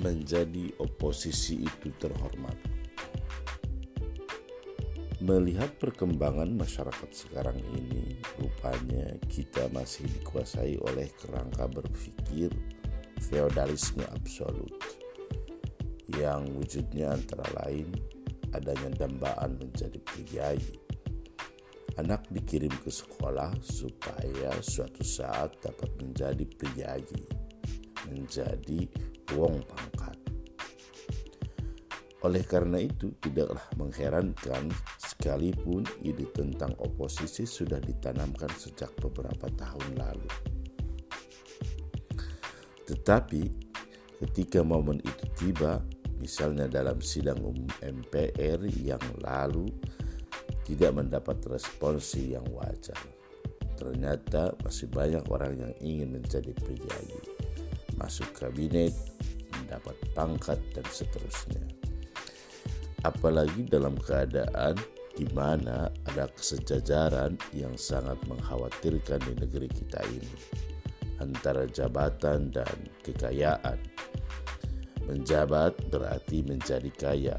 menjadi oposisi itu terhormat. Melihat perkembangan masyarakat sekarang ini, rupanya kita masih dikuasai oleh kerangka berpikir feodalisme absolut yang wujudnya antara lain adanya dambaan menjadi priai. Anak dikirim ke sekolah supaya suatu saat dapat menjadi priai, menjadi wong pangkat. Oleh karena itu, tidaklah mengherankan sekalipun ide tentang oposisi sudah ditanamkan sejak beberapa tahun lalu. Tetapi ketika momen itu tiba, misalnya dalam sidang umum MPR yang lalu, tidak mendapat responsi yang wajar. Ternyata masih banyak orang yang ingin menjadi priayi, masuk kabinet, mendapat pangkat, dan seterusnya apalagi dalam keadaan di mana ada kesejajaran yang sangat mengkhawatirkan di negeri kita ini antara jabatan dan kekayaan. Menjabat berarti menjadi kaya.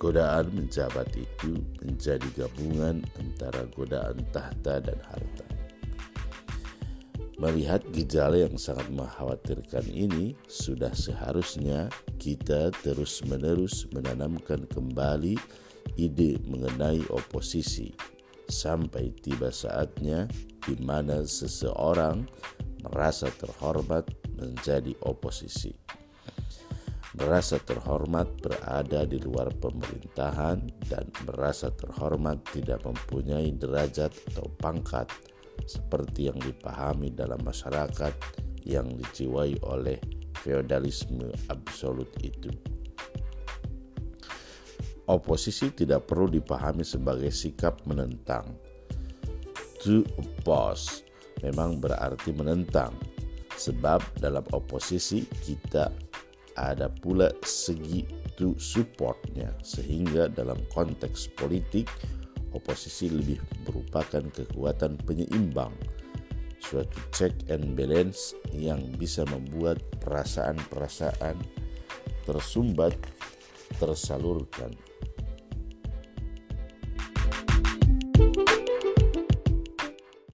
Godaan menjabat itu menjadi gabungan antara godaan tahta dan harta. Melihat gejala yang sangat mengkhawatirkan ini, sudah seharusnya kita terus-menerus menanamkan kembali ide mengenai oposisi sampai tiba saatnya di mana seseorang merasa terhormat menjadi oposisi. Merasa terhormat berada di luar pemerintahan dan merasa terhormat tidak mempunyai derajat atau pangkat seperti yang dipahami dalam masyarakat yang dijiwai oleh feodalisme absolut itu. Oposisi tidak perlu dipahami sebagai sikap menentang. To oppose memang berarti menentang, sebab dalam oposisi kita ada pula segi to supportnya, sehingga dalam konteks politik oposisi lebih merupakan kekuatan penyeimbang, suatu check and balance yang bisa membuat perasaan-perasaan tersumbat tersalurkan